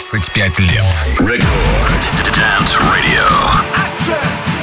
25 лет. Record Dance Radio.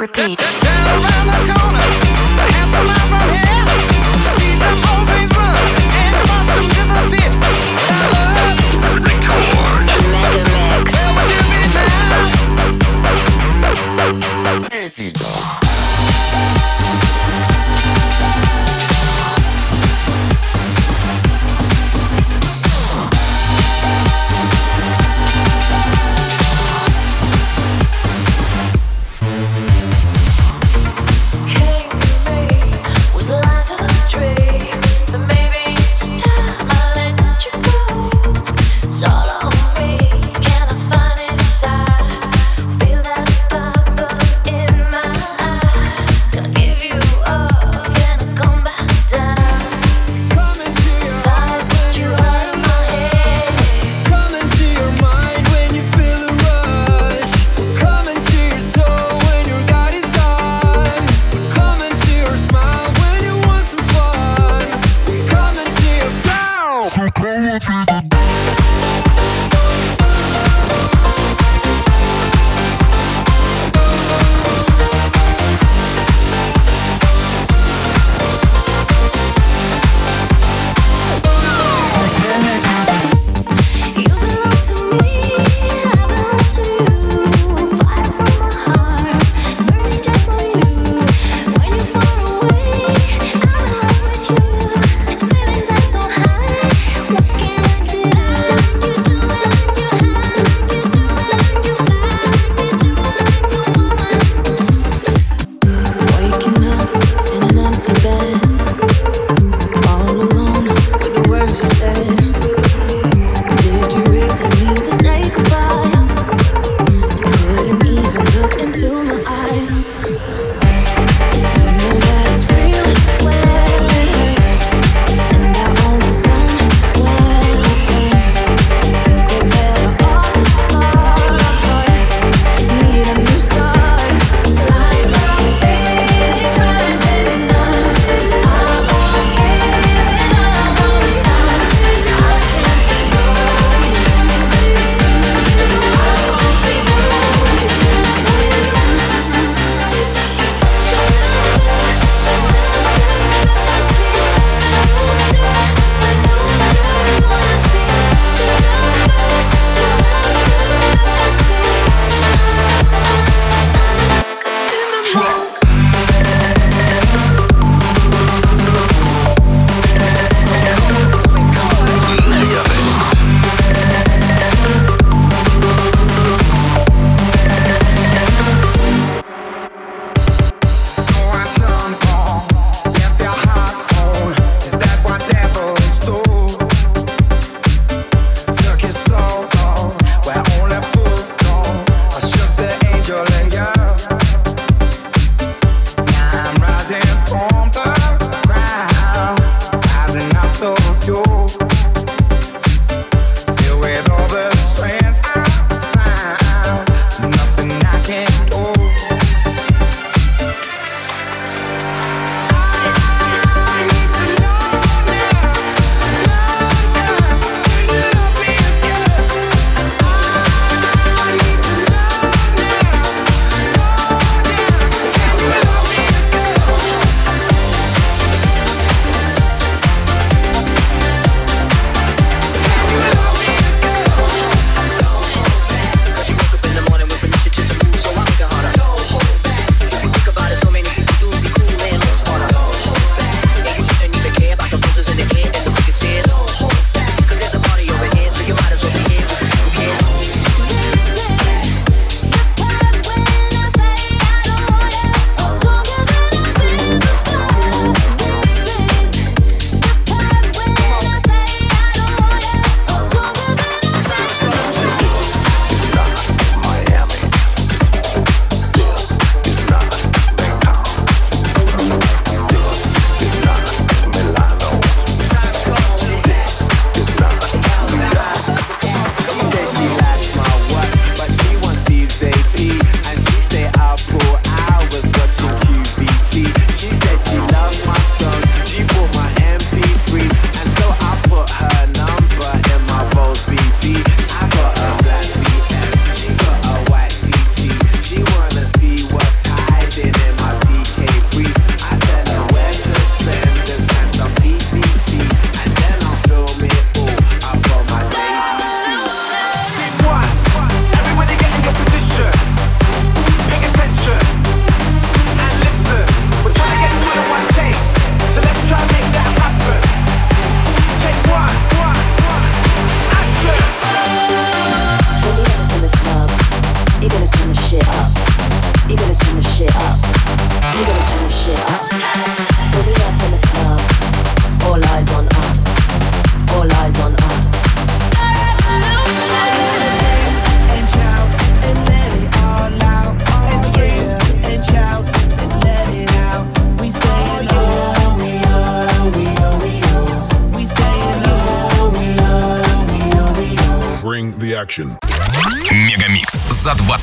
Repeat.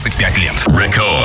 25 лет. Record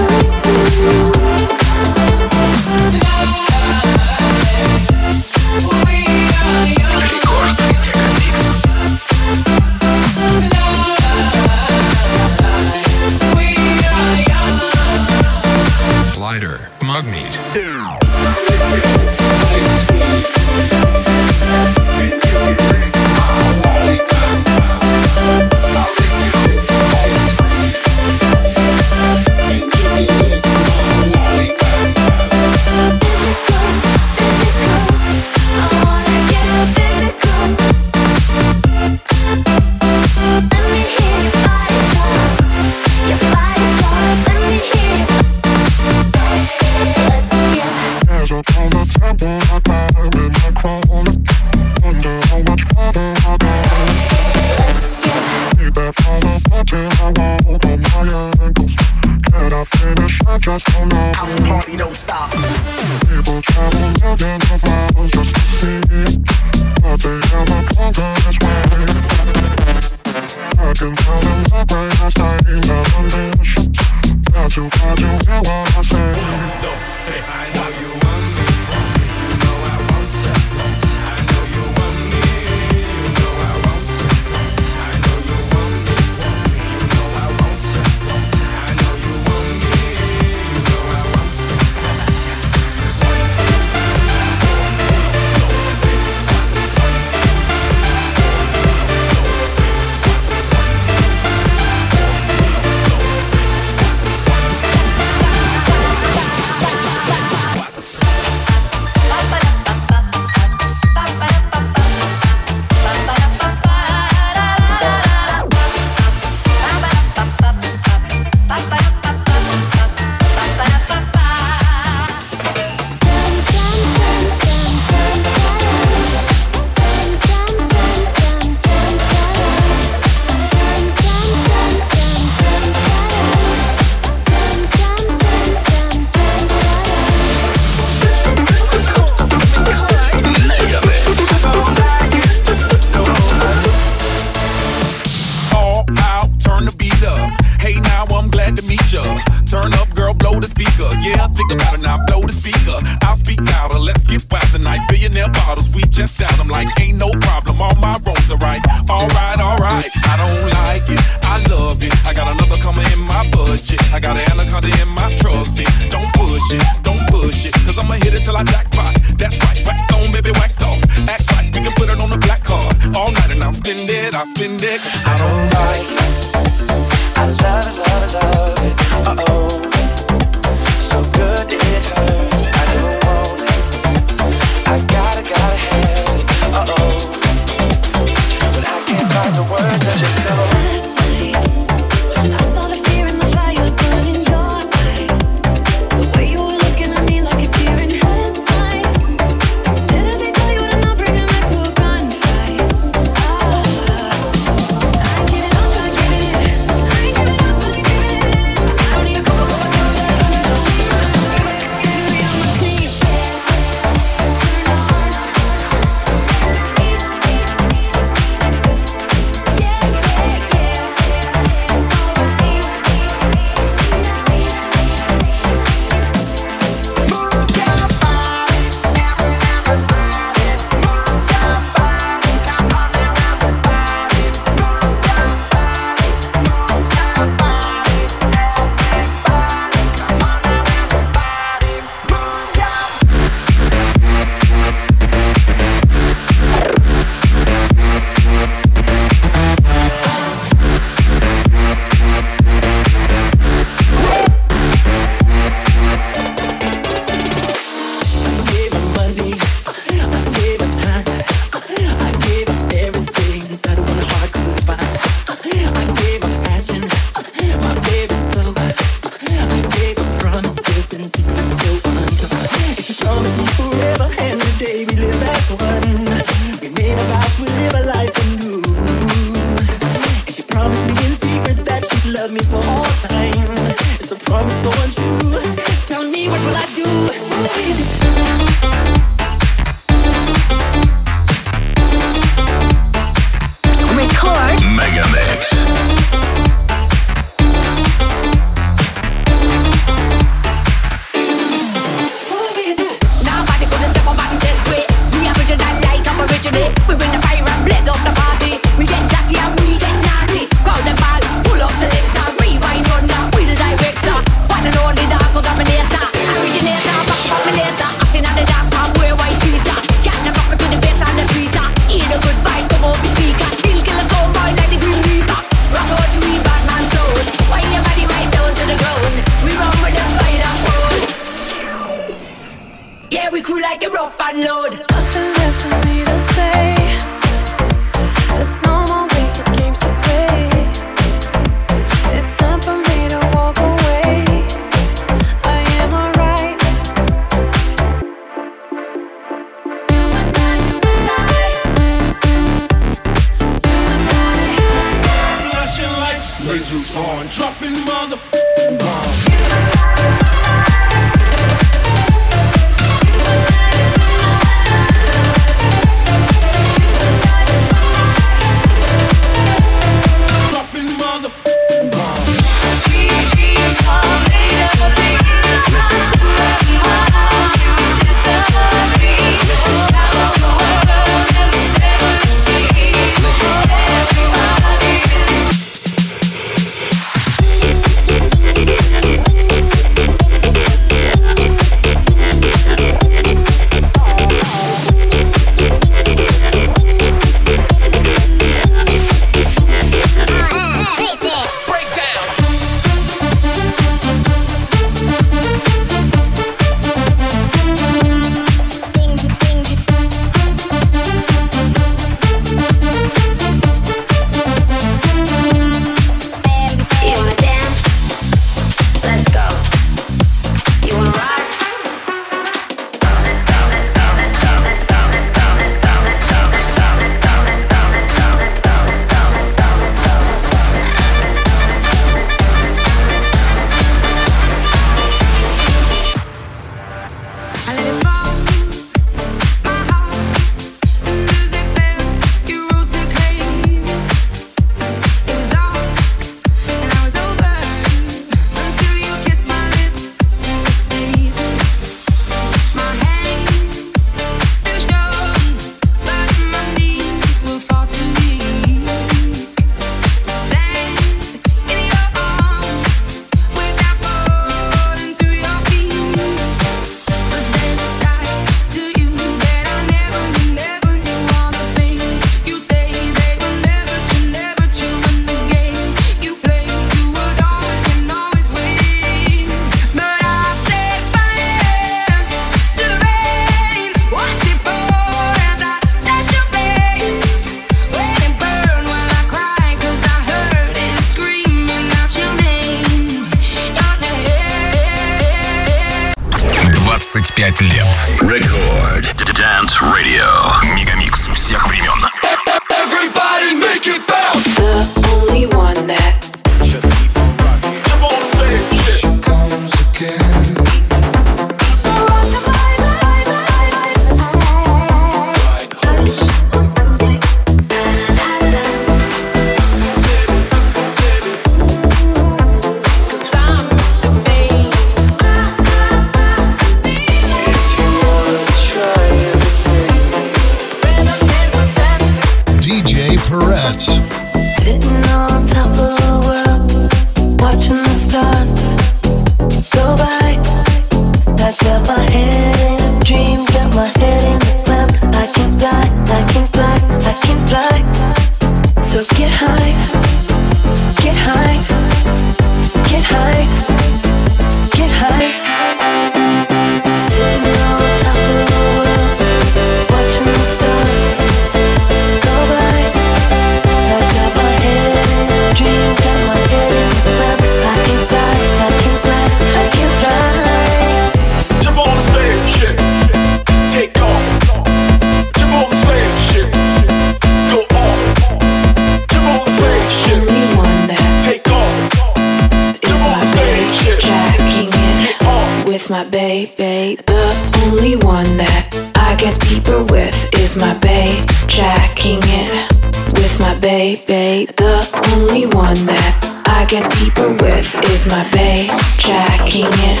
with is my babe, jacking it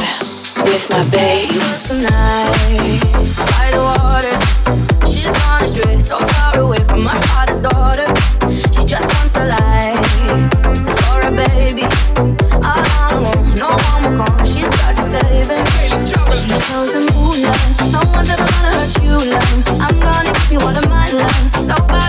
with my babe. She looks so nice by the water. She's on a strip so far away from my father's daughter. She just wants a life for a baby. All on know, no one will come. She's got to save him. She tells him, "Who cool, love. No one's ever gonna hurt you, love. I'm gonna give you all of my love. Nobody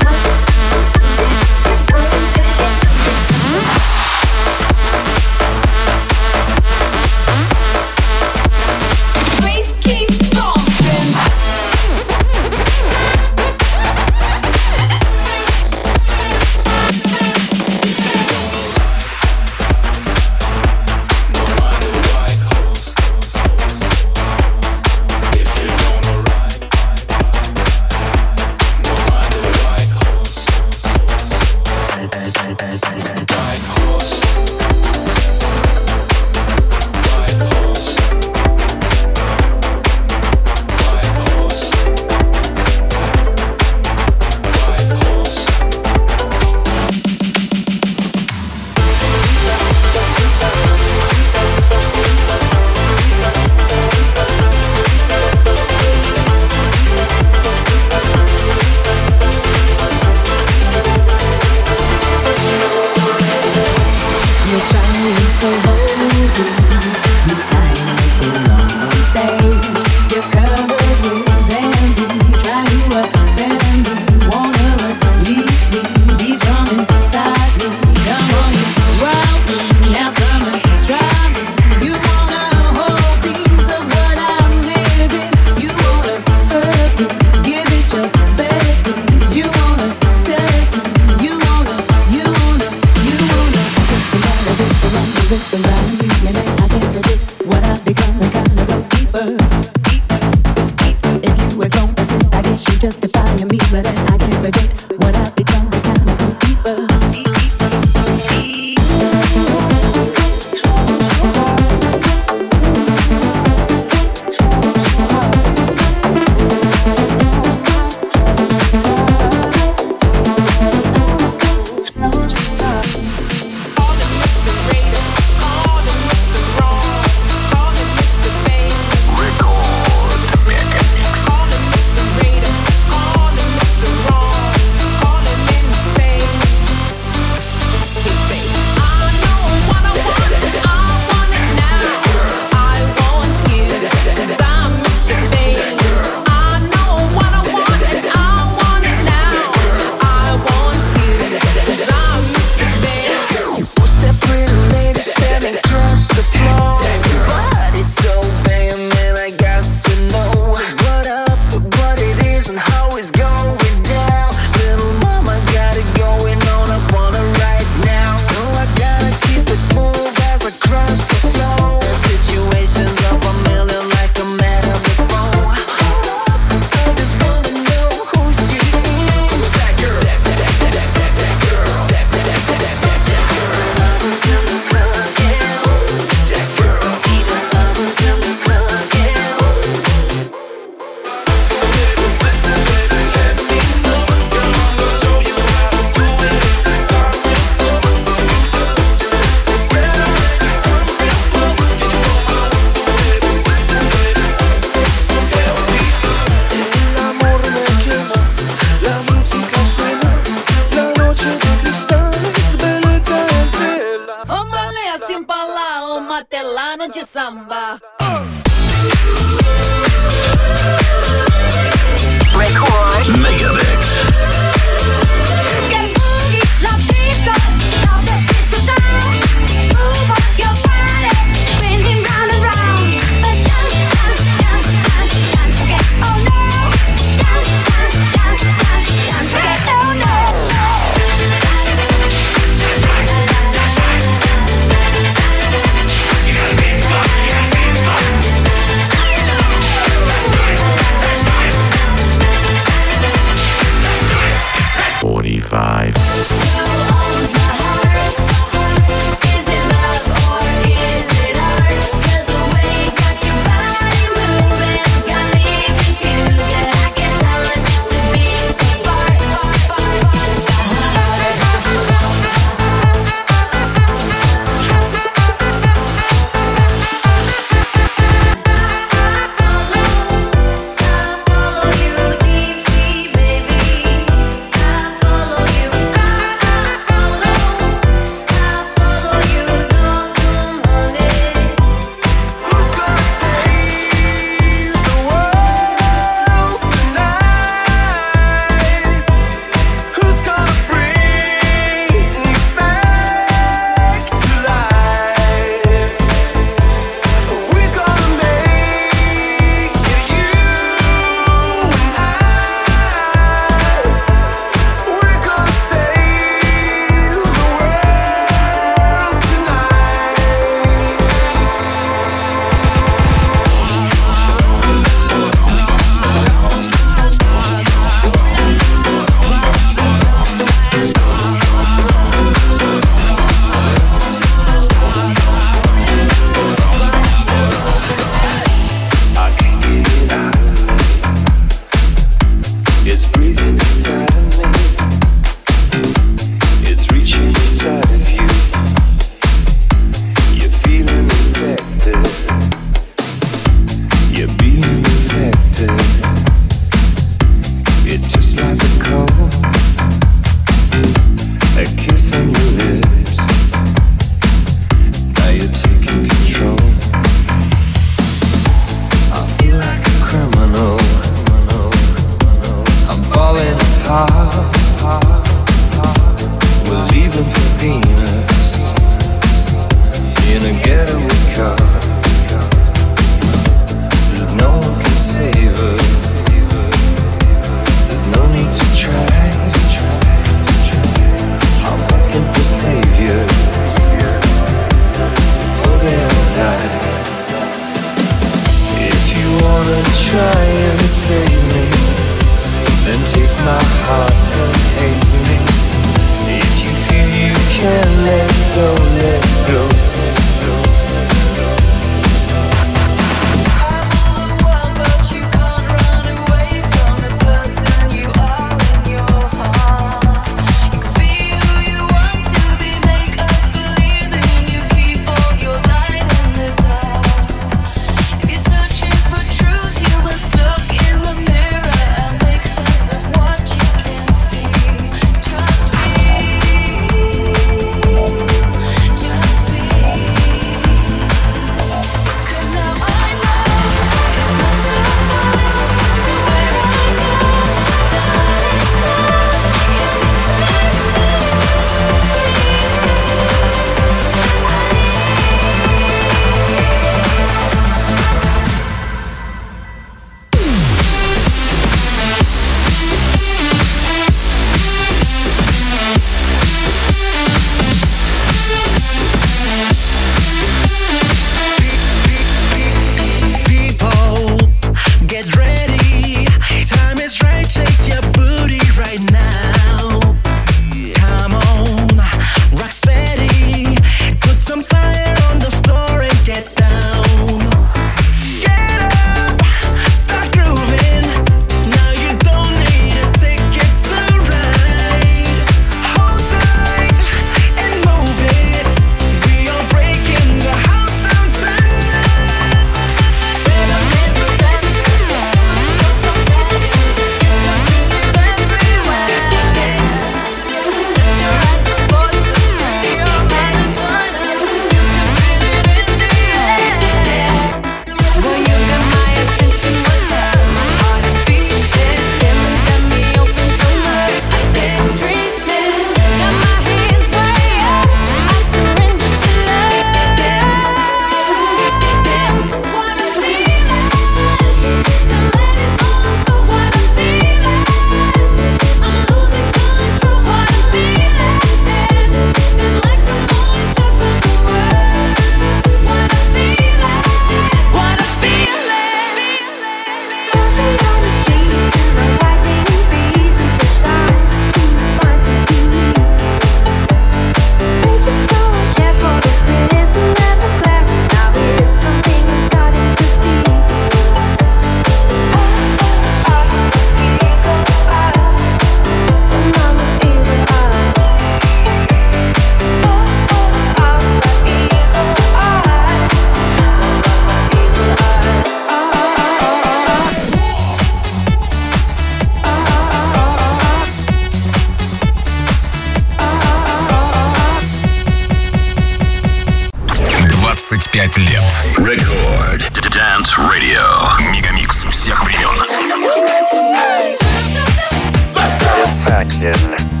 Satisfaction.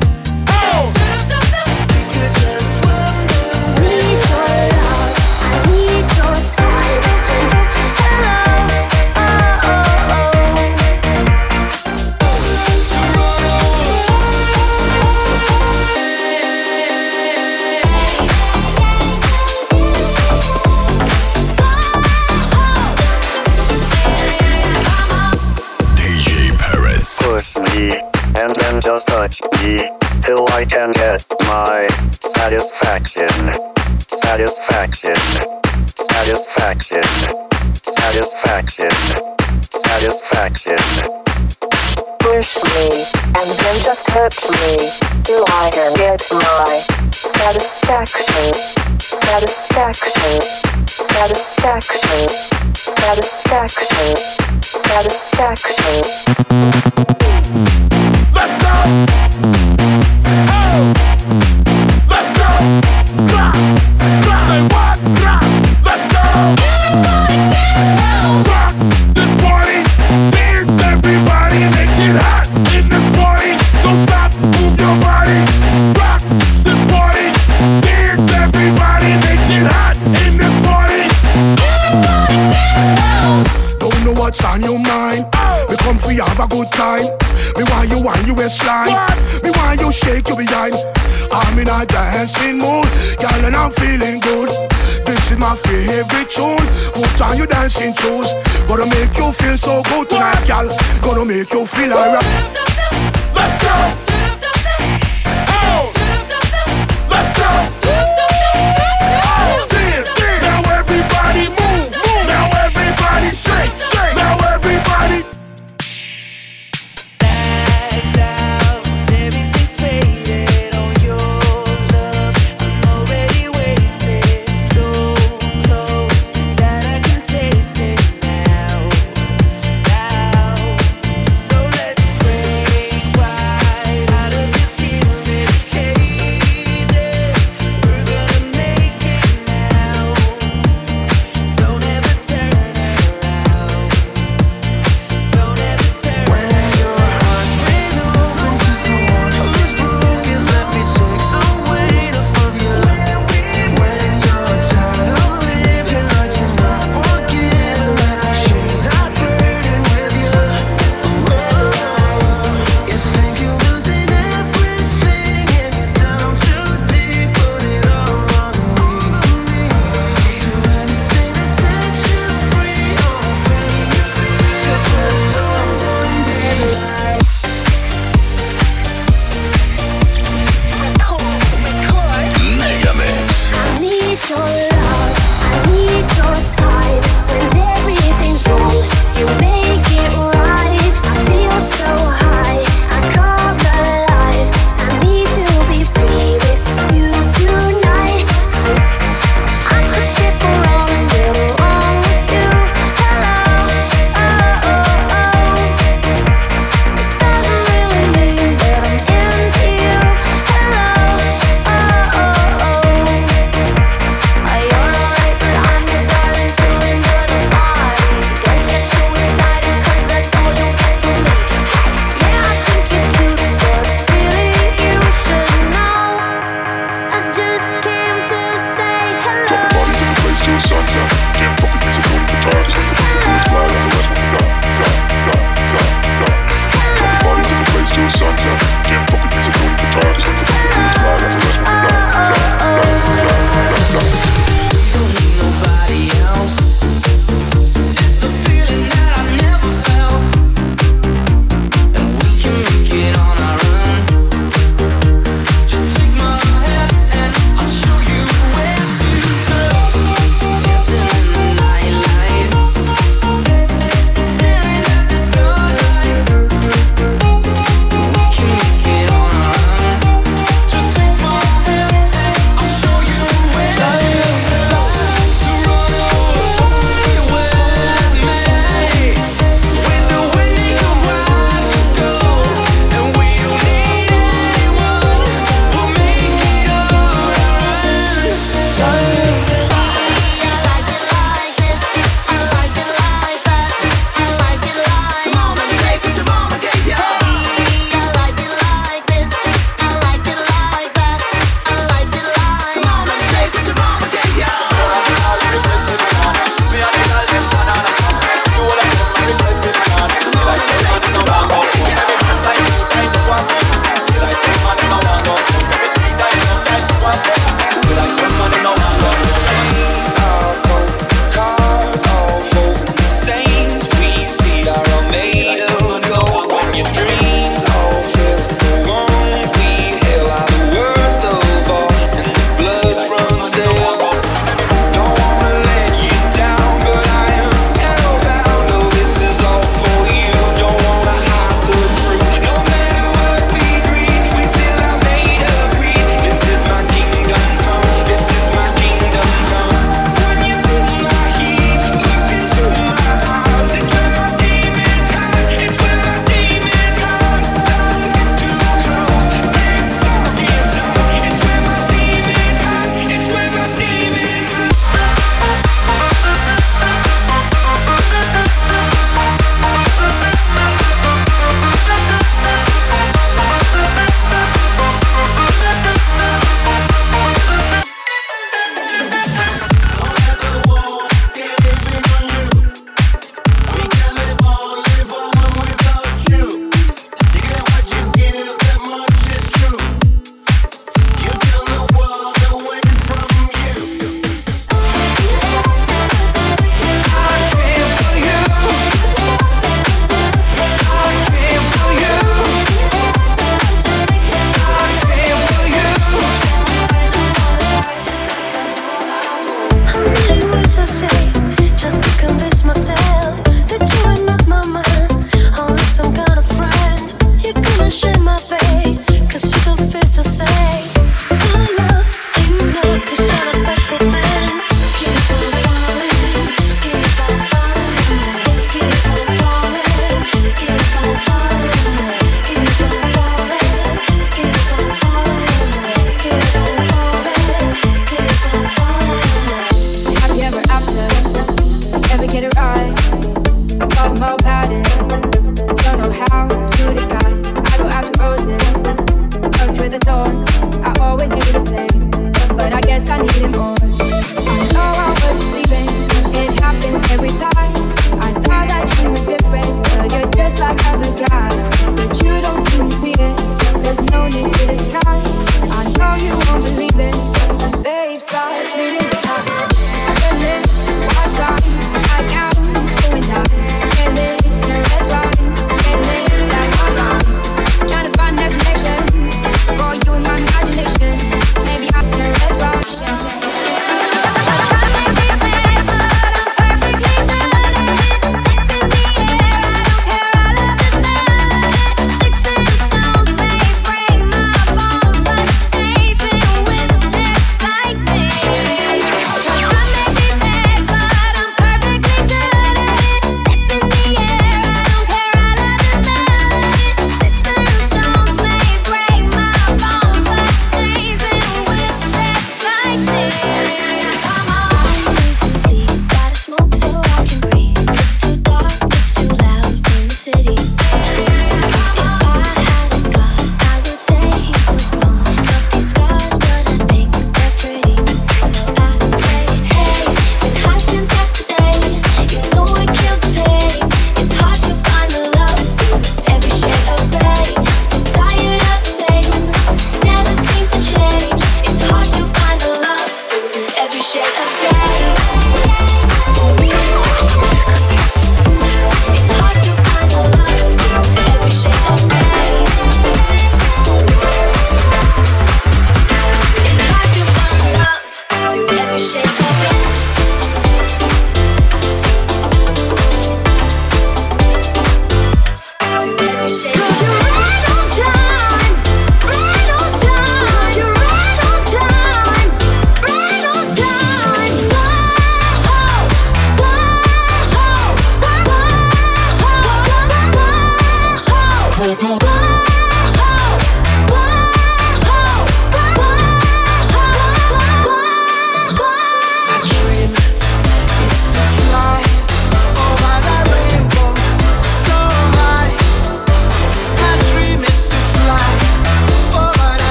Satisfaction. Satisfaction. Satisfaction. Satisfaction. Satisfaction. Push me, and then just hurt me, till I can get my satisfaction, satisfaction, satisfaction, satisfaction, satisfaction. Let's go. Oh. Good time. Me want you want you waistline. Me want you shake your behind. I'm in a dancing mood, girl, and I'm feeling good. This is my favorite tune. Put on your dancing shoes. Gonna make you feel so good tonight, girl. Gonna make you feel alright. Let's go.